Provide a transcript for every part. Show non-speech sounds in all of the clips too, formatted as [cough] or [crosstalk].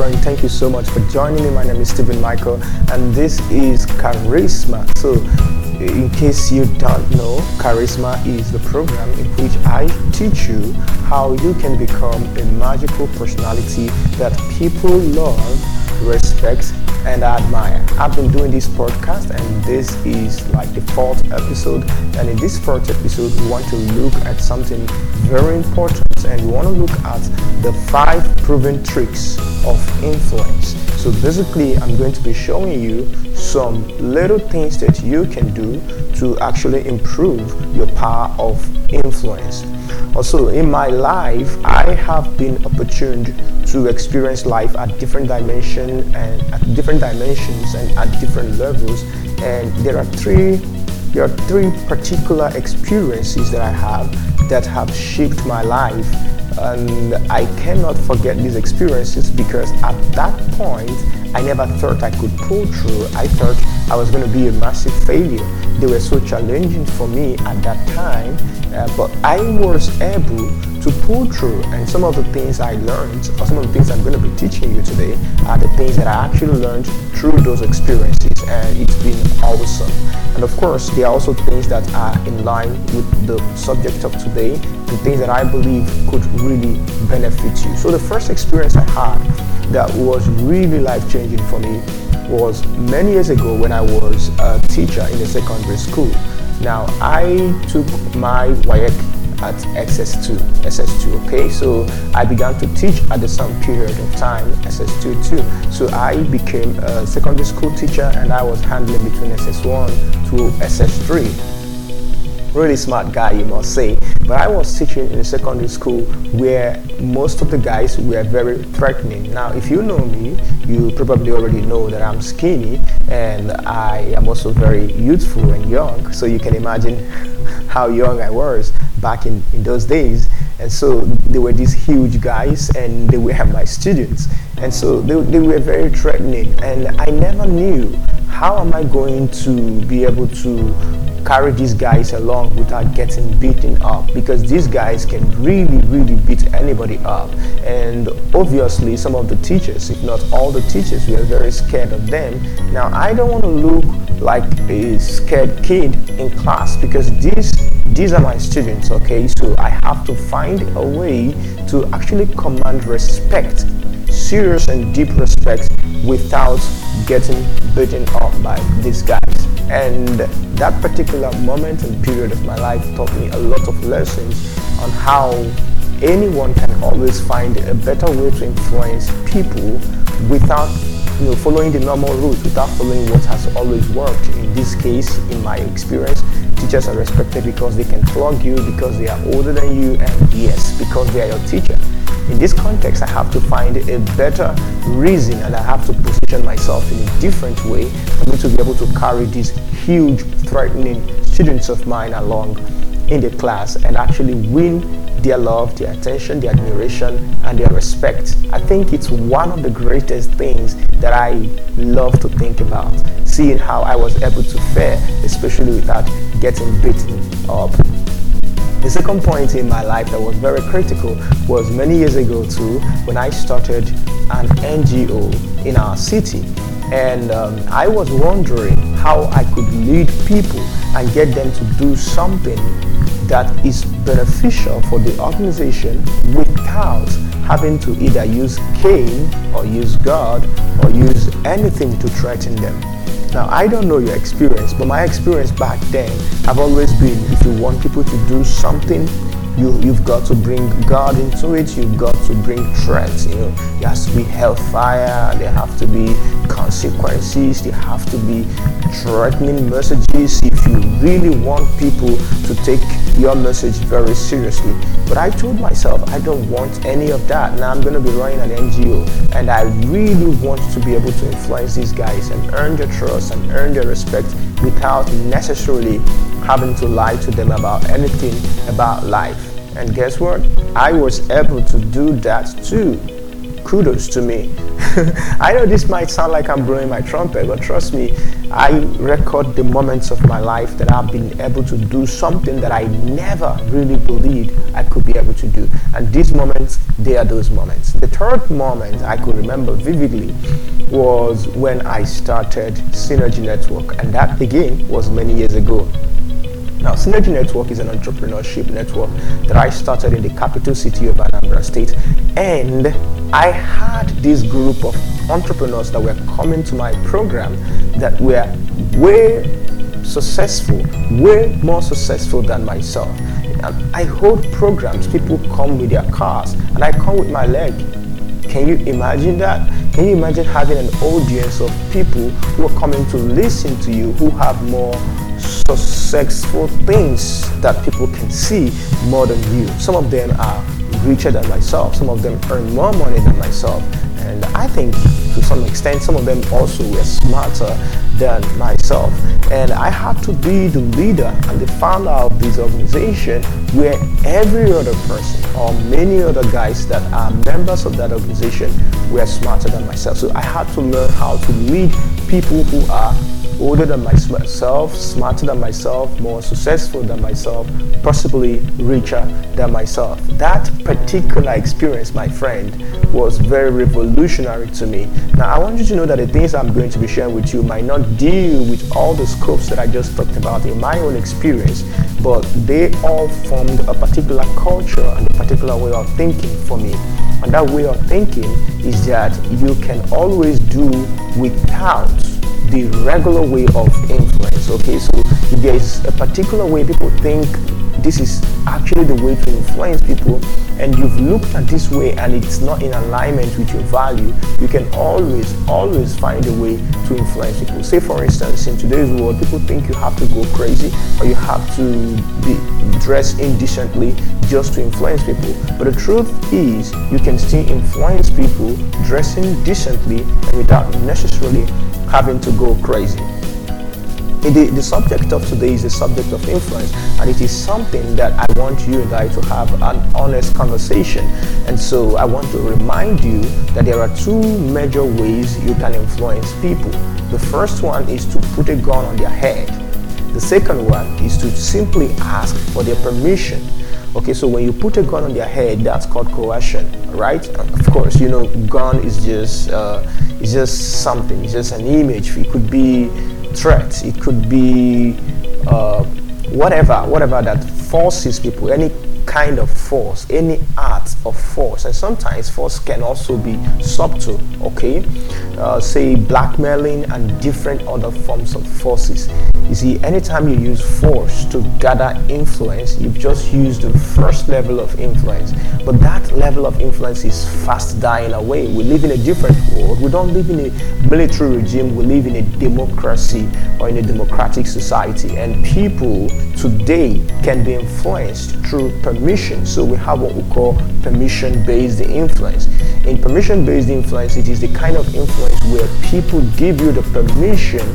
friend. Thank you so much for joining me. My name is Stephen Michael, and this is Charisma. So, in case you don't know, Charisma is the program in which I teach you how you can become a magical personality that people love, respect, and I admire. I've been doing this podcast, and this is like the fourth episode. And in this fourth episode, we want to look at something very important and we want to look at the five proven tricks of influence. So basically, I'm going to be showing you some little things that you can do to actually improve your power of influence. Also, in my life, I have been opportuned to experience life at different dimensions and at different dimensions and at different levels. And there are three there are three particular experiences that I have that have shaped my life and I cannot forget these experiences because at that point I never thought I could pull through. I thought I was going to be a massive failure. They were so challenging for me at that time, uh, but I was able to pull through. And some of the things I learned, or some of the things I'm going to be teaching you today, are the things that I actually learned through those experiences, and it's been awesome. And of course, there are also things that are in line with the subject of today and things that I believe could really benefit you. So, the first experience I had that was really life changing for me was many years ago when I was a teacher in a secondary school. Now, I took my WAEC at SS2, SS2, okay? So I began to teach at the same period of time, SS2 too. So I became a secondary school teacher and I was handling between SS1 to SS3 really smart guy, you must say. But I was teaching in a secondary school where most of the guys were very threatening. Now, if you know me, you probably already know that I'm skinny and I am also very youthful and young. So you can imagine [laughs] how young I was back in, in those days. And so they were these huge guys and they were my students. And so they, they were very threatening. And I never knew how am I going to be able to carry these guys along without getting beaten up because these guys can really really beat anybody up. And obviously some of the teachers if not all the teachers we are very scared of them. Now i don't want to look like a scared kid in class because these these are my students okay? So i have to find a way to actually command respect serious and deep respect without getting beaten up by these guys and that particular moment and period of my life taught me a lot of lessons on how anyone can always find a better way to influence people without you know, following the normal route, without following what has always worked. In this case, in my experience, teachers are respected because they can flog you, because they are older than you, and yes, because they are your teacher. In this context, I have to find a better reason and I have to position myself in a different way for me to be able to carry these huge, threatening students of mine along in the class and actually win their love, their attention, their admiration, and their respect. I think it's one of the greatest things that I love to think about, seeing how I was able to fare, especially without getting beaten up. The second point in my life that was very critical was many years ago too, when I started an NGO in our city. And um, I was wondering how I could lead people and get them to do something that is beneficial for the organization without having to either use cane or use God or use anything to threaten them. Now, I don't know your experience, but my experience back then have always been if you want people to do something, you, you've got to bring God into it, you've got to bring threats. You know, there has to be hellfire, there have to be consequences, there have to be threatening messages if you really want people to take your message very seriously. But I told myself I don't want any of that. Now I'm going to be running an NGO and I really want to be able to influence these guys and earn their trust and earn their respect without necessarily having to lie to them about anything about life. And guess what? I was able to do that too. Kudos to me. [laughs] I know this might sound like I'm blowing my trumpet, but trust me, I record the moments of my life that I've been able to do something that I never really believed I could be able to do. And these moments, they are those moments. The third moment I could remember vividly was when I started Synergy Network, and that again was many years ago. Now, Synergy Network is an entrepreneurship network that I started in the capital city of Anambra State. And I had this group of entrepreneurs that were coming to my program that were way successful, way more successful than myself. And I hold programs, people come with their cars, and I come with my leg. Can you imagine that? Can you imagine having an audience of people who are coming to listen to you who have more successful things that people can see more than you. Some of them are richer than myself. Some of them earn more money than myself. And I think to some extent, some of them also were smarter than myself. And I had to be the leader and the founder of this organization where every other person or many other guys that are members of that organization were smarter than myself. So I had to learn how to lead people who are older than myself, smarter than myself, more successful than myself, possibly richer than myself. That particular experience, my friend, was very revolutionary to me. Now, I want you to know that the things I'm going to be sharing with you might not deal with all the scopes that I just talked about in my own experience, but they all formed a particular culture and a particular way of thinking for me. And that way of thinking is that you can always do without the regular way of influence. Okay, so if there is a particular way people think this is actually the way to influence people and you've looked at this way and it's not in alignment with your value you can always always find a way to influence people say for instance in today's world people think you have to go crazy or you have to be dressed indecently just to influence people but the truth is you can still influence people dressing decently and without necessarily having to go crazy. The, the, subject of today is the subject of influence, and it is something that I want you and I to have an honest conversation. And so I want to remind you that there are two major ways you can influence people. The first one is to put a gun on their head, the second one is to simply ask for their permission. Okay, so when you put a gun on their head, that's called coercion, right? Of course, you know, gun is just uh, it's just something. It's just an image. It could be threat. It could be uh, whatever, whatever that forces people. Any kind of force, any art of force, and sometimes force can also be subtle. Okay, uh, say blackmailing and different other forms of forces. You see, anytime you use force to gather influence, you've just used the first level of influence. But that level of influence is fast dying away. We live in a different world. We don't live in a military regime, we live in a democracy or in a democratic society. And people today can be influenced through permission. So we have what we call permission based influence. In permission based influence, it is the kind of influence where people give you the permission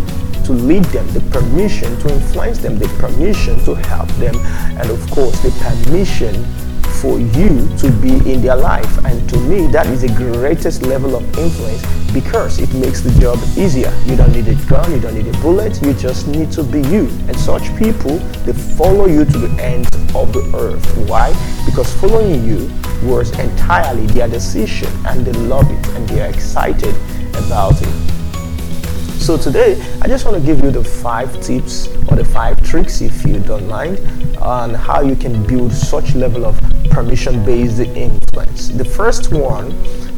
to lead them, the permission to influence them, the permission to help them, and of course, the permission for you to be in their life. And to me, that is the greatest level of influence because it makes the job easier. You don't need a gun, you don't need a bullet, you just need to be you. And such people, they follow you to the ends of the earth. Why? Because following you was entirely their decision and they love it and they are excited about it. So today, I just want to give you the five tips or the five tricks, if you don't mind, on how you can build such level of permission-based influence. The first one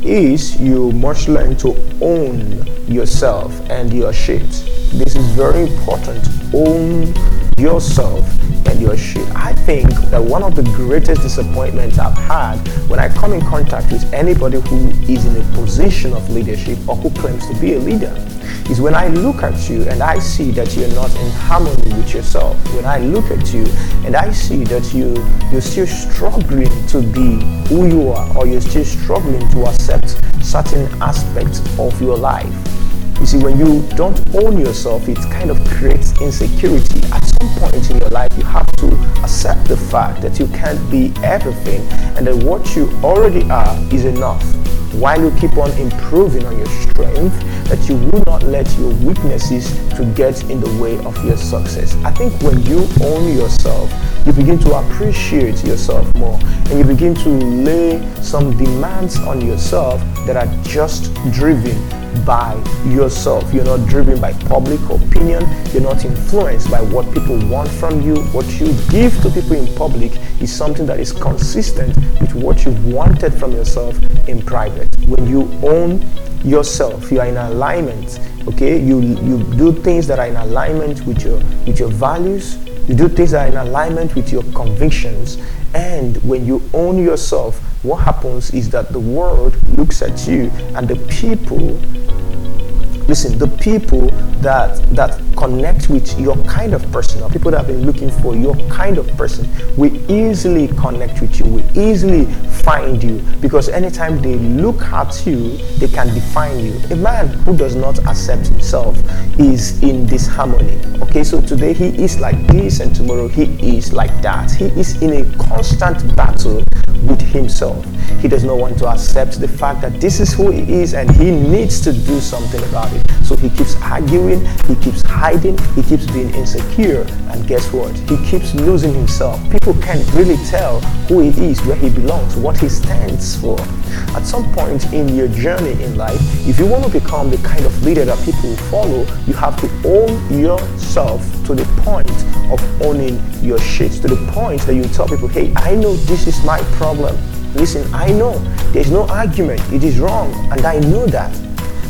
is you must learn to own yourself and your shit. This is very important. Own yourself and your shit. I think that one of the greatest disappointments I've had when I come in contact with anybody who is in a position of leadership or who claims to be a leader is when I look at you and I see that you're not in harmony with yourself. When I look at you and I see that you you're still struggling to be who you are or you're still struggling to accept certain aspects of your life. You see, when you don't own yourself, it kind of creates insecurity. At some point in your life, you have to accept the fact that you can't be everything and that what you already are is enough. while you keep on improving on your strength, that you will not let your weaknesses to get in the way of your success. I think when you own yourself, you begin to appreciate yourself more and you begin to lay some demands on yourself that are just driven by yourself. You're not driven by public opinion. You're not influenced by what people want from you. What you give to people in public is something that is consistent with what you wanted from yourself in private. When you own yourself, you are in alignment. Okay, you you do things that are in alignment with your with your values. You do things that are in alignment with your convictions. And when you own yourself, what happens is that the world looks at you and the people listen the people that that connect with your kind of person or people that have been looking for your kind of person will easily connect with you will easily find you because anytime they look at you they can define you. A man who does not accept himself is in disharmony okay? So today he is like this and tomorrow he is like that. He is in a constant battle with himself. He does not want to accept the fact that this is who he is and he needs to do something about it so he keeps arguing, he keeps hiding, he keeps being insecure. And guess what? He keeps losing himself. People can't really tell who he is, where he belongs, what he stands for. At some point in your journey in life, if you want to become the kind of leader that people follow, you have to own yourself to the point of owning your shit, to the point that you tell people, hey, I know this is my problem. Listen, I know there's no argument, it is wrong, and I know that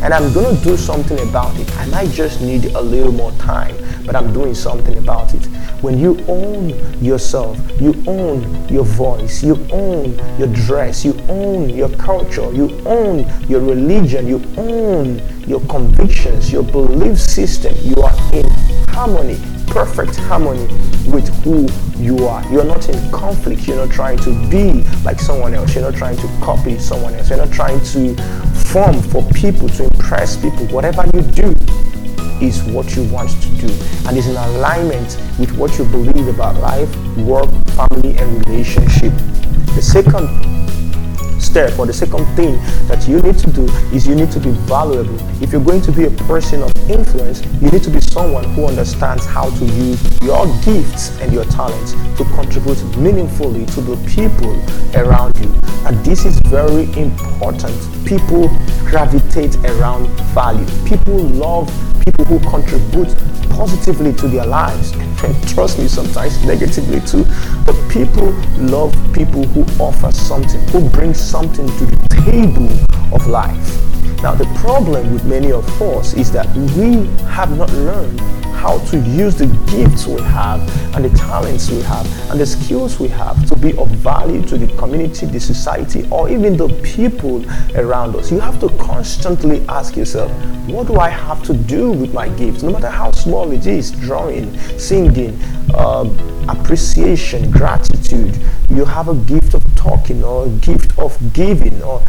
and I'm gonna do something about it. I might just need a little more time, but I'm doing something about it. When you own yourself, you own your voice, you own your dress, you own your culture, you own your religion, you own your convictions, your belief system, you are in harmony, perfect harmony with who you are. You're not in conflict. You're not trying to be like someone else. You're not trying to copy someone else. You're not trying to form for people, to impress people. Whatever you do is what you want to do and is in alignment with what you believe about life, work, family, and relationship. The second step or the second thing that you need to do is you need to be valuable. If you're going to be a person of influence, you need to be someone who understands how to use your gifts and your talents to contribute meaningfully to the people around you. And this is very important. People gravitate around value. People love people who contribute positively to their lives. And trust me, sometimes negatively too. But people love people who offer something, who bring something to the table of life. Now, the problem with many of us is that we have not learned how to use the gifts we have and the talents we have and the skills we have to be of value to the community, the society, or even the people around us. You have to constantly ask yourself, what do I have to do with my gifts? No matter how small it is drawing, singing, uh, appreciation, gratitude. You have a gift of talking or a gift of giving or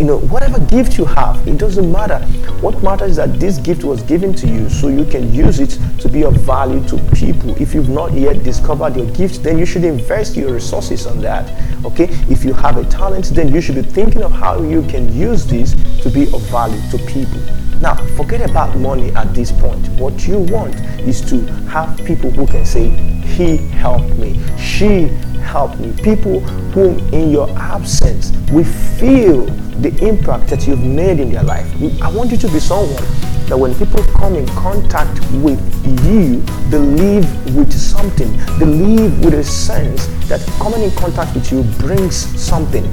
you know, whatever gift you have, it doesn't matter. What matters is that this gift was given to you so you can use it to be of value to people. If you've not yet discovered your gift, then you should invest your resources on that. Okay? If you have a talent, then you should be thinking of how you can use this to be of value to people. Now, forget about money at this point. What you want is to have people who can say, He helped me, she helped me. People whom, in your absence, we feel the impact that you've made in their life. I want you to be someone that when people come in contact with you, they leave with something. They leave with a sense that coming in contact with you brings something.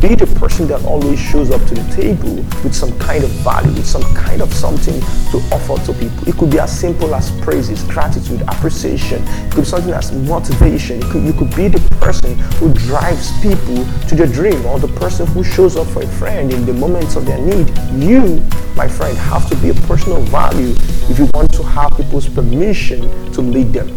Be the person that always shows up to the table with some kind of value, with some kind of something to offer to people. It could be as simple as praises, gratitude, appreciation. It could be something as motivation. Could, you could be the person who drives people to their dream or the person who shows up for a friend in the moments of their need. You, my friend, have to be a person of value if you want to have people's permission to lead them.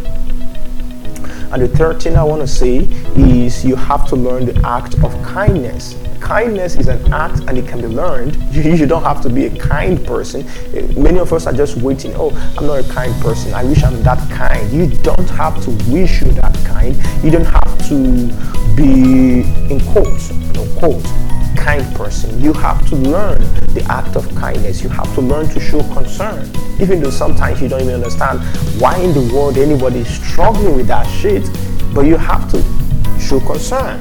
And the third thing I want to say is you have to learn the act of kindness. Kindness is an act and it can be learned. [laughs] You, you don't have to be a kind person. Many of us are just waiting, oh, I'm not a kind person. I wish I'm that kind. You don't have to wish you're that kind. You don't have to be in quotes, no quote, kind person. You have to learn the act of kindness. You have to learn to show concern. Even though sometimes you don't even understand why in the world anybody is struggling with that shit, but you have to show concern.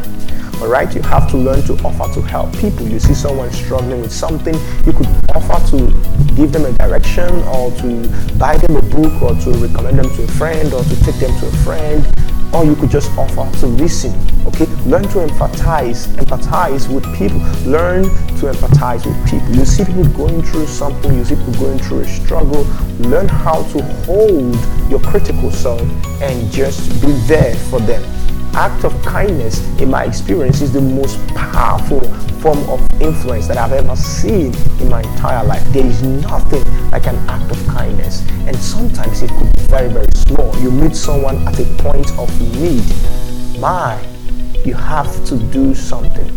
All right, you have to learn to offer to help people. You see someone struggling with something, you could offer to give them a direction or to buy them a book or to recommend them to a friend or to take them to a friend or you could just offer to listen okay? Learn to empathize empathize with people. Learn to empathize with people. You see people going through something you see people going through a struggle. Learn how to hold your critical self and just be there for them. Act of kindness, in my experience, is the most powerful form of influence that I've ever seen in my entire life. There is nothing like an act of kindness. And sometimes it could be very, very small. You meet someone at a point of need. My, you have to do something.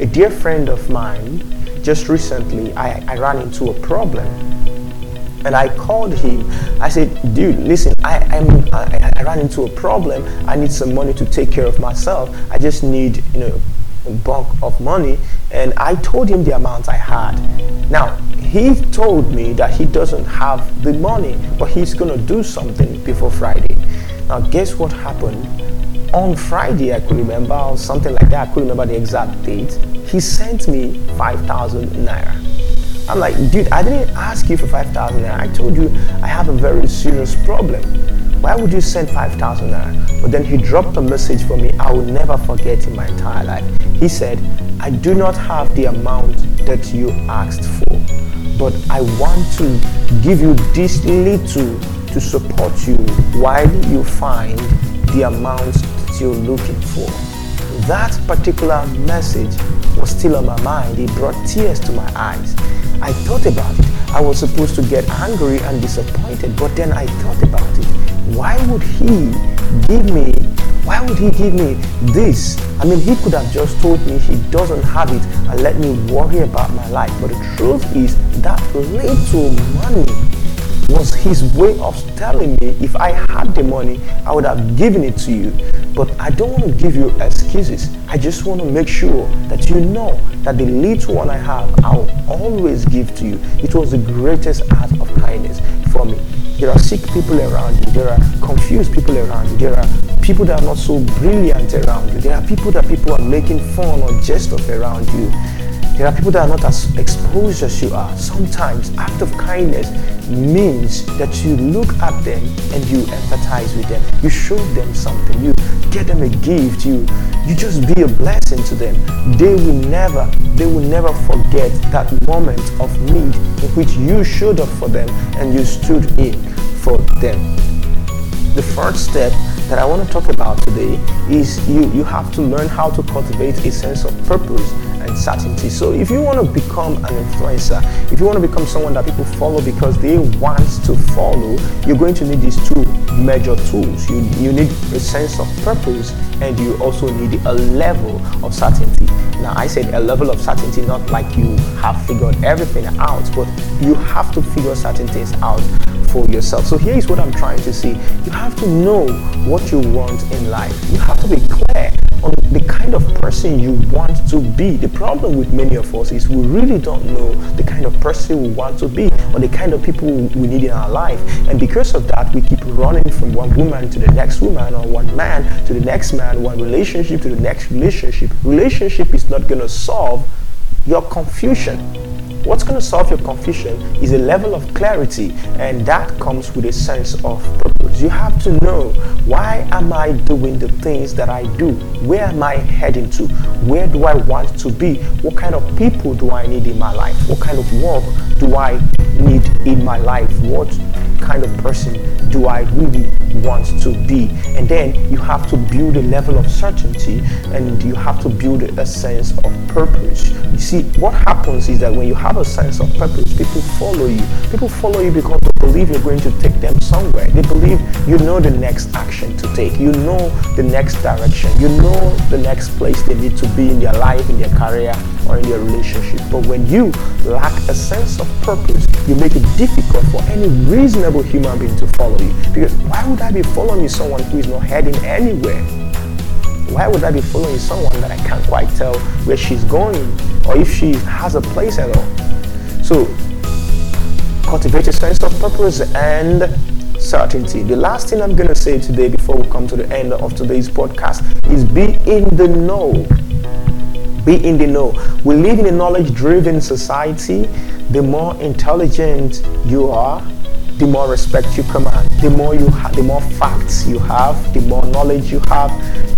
A dear friend of mine, just recently, I, I ran into a problem and I called him. I said, dude, listen, I, I'm, I, I ran into a problem. I need some money to take care of myself. I just need, you know, a bulk of money. And I told him the amount I had. Now, he told me that he doesn't have the money, but he's to do something before Friday. Now, guess what happened? On Friday, I could remember, or something like that, I could remember the exact date. He sent me 5,000 naira. I'm like, dude, I didn't ask you for 5,000 naira. I told you I have a very serious problem. Why would you send 5,000 naira? But then he dropped a message for me I will never forget in my entire life. He said, I do not have the amount that you asked for, but I want to give you this little to support you while you find the amount that you're looking for. That particular message was still on my mind. It brought tears to my eyes. I thought about it. I was supposed to get angry and disappointed, but then I thought about it. Why would he give me, why would he give me this? I mean, he could have just told me he doesn't have it and let me worry about my life. But the truth is that little money was his way of telling me if I had the money, I would have given it to you. But I don't want to give you excuses. I just want to make sure that you know that the little one I have, I'll always give to you. It was the greatest act of kindness for me. There are sick people around you. There are confused people around you. There are people that are not so brilliant around you. There are people that people are making fun or jest of around you. There are people that are not as exposed as you are. Sometimes act of kindness means that you look at them and you empathize with them. You show them something. You get them a gift. You you just be a blessing to them. They will never, they will never forget that moment of need in which you showed up for them and you stood in for them. The first step that I want to talk about today is you, you have to learn how to cultivate a sense of purpose and certainty. So if you want to become an influencer, if you want to become someone that people follow because they want to follow, you're going to need these two major tools. You, you need a sense of purpose and you also need a level of certainty. Now I said a level of certainty, not like you have figured everything out, but you have to figure certain things out for yourself. So here is what I'm trying to say. You have to know what you want in life. You have to be clear on the kind of person you want to be. The problem with many of us is we really don't know the kind of person we want to be or the kind of people we need in our life. And because of that, we keep running from one woman to the next woman or one man to the next man, one relationship to the next relationship. Relationship is not going to solve your confusion. What's going to solve your confusion is a level of clarity, and that comes with a sense of purpose. You have to know why am I doing the things that I do? Where am I heading to? Where do I want to be? What kind of people do I need in my life? What kind of work do I need in my life? What kind of person do I really want to be? And then you have to build a level of certainty and you have to build a sense of purpose. You see, what happens is that when you have a sense of purpose, people follow you. People follow you because they believe you're going to take them somewhere. They believe you know the next action to take. You know the next direction. You know the next place they need to be in their life, in their career, or in their relationship. But when you lack a sense of purpose, you make it difficult for any reasonable human being to follow you. Because why would I be following someone who is not heading anywhere? Why would I be following someone that I can't quite tell where she's going? Or if she has a place at all. So cultivate a sense of purpose and certainty. The last thing I'm going to say today before we come to the end of today's podcast is be in the know. Be in the know. We live in a knowledge driven society. The more intelligent you are, the more respect you command. The more you the more facts you have, the more knowledge you have,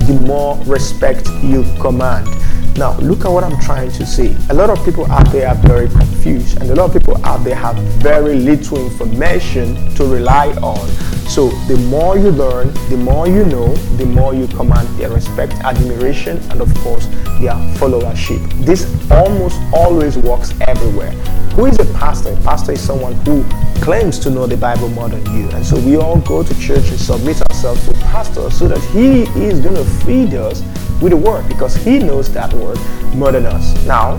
the more respect you command. Now, look at what I'm trying to say. A lot of people out there are very confused, and a lot of people out there have very little information to rely on. So, the more you learn, the more you know, the more you command their respect, admiration, and of course, their followership. This almost always works everywhere. Who is a pastor? A pastor is someone who claims to know the Bible more than you. And so we all go to church and submit ourselves to a pastor so that he is going to feed us with the word because he knows that word more than us. Now,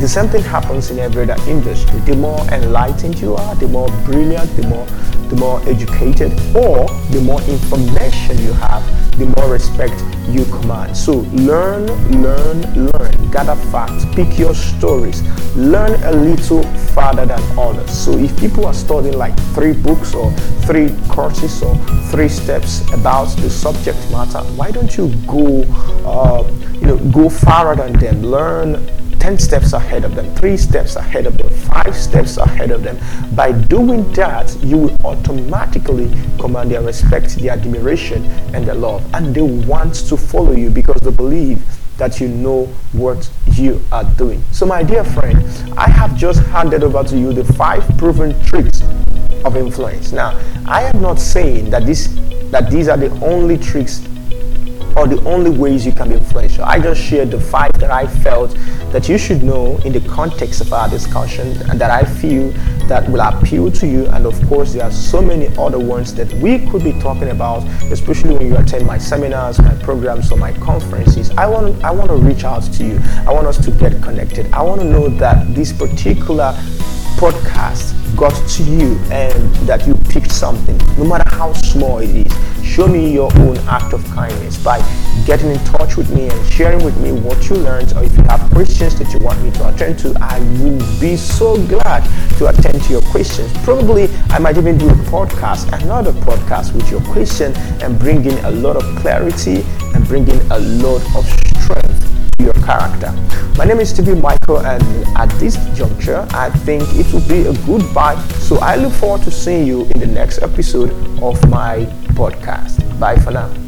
the same thing happens in every other industry. The more enlightened you are, the more brilliant, the more the more educated, or the more information you have, the more respect you command. So learn, learn, learn. Gather facts, pick your stories, learn a little farther than others. So if people are studying like three books or three courses or three steps about the subject matter, why don't you go, uh, you know, go farther than them? Learn 10 steps ahead of them, three steps ahead of them, five steps ahead of them. By doing that, you will automatically command their respect, their admiration, and their love. And they want to follow you because they believe that you know what you are doing. So, my dear friend, I have just handed over to you the five proven tricks of influence. Now, I am not saying that this that these are the only tricks or the only ways you can be influential. I just shared the five that I felt that you should know in the context of our discussion and that I feel that will appeal to you. And of course, there are so many other ones that we could be talking about, especially when you attend my seminars, my programs, or my conferences. I want I want to reach out to you. I want us to get connected. I want to know that this particular podcast got to you and that you picked something, no matter how small it is. Show me your own act of kindness by getting in touch with me and sharing with me what you learned, or if you have questions that you want me to attend to, I will be so glad to attend to your questions. Probably I might even do a podcast, another podcast with your question, and bring in a lot of clarity and bring in a lot of character. My name is Stephen Michael, and at this juncture, I think it will be a good bye. So I look forward to seeing you in the next episode of my podcast. Bye for now.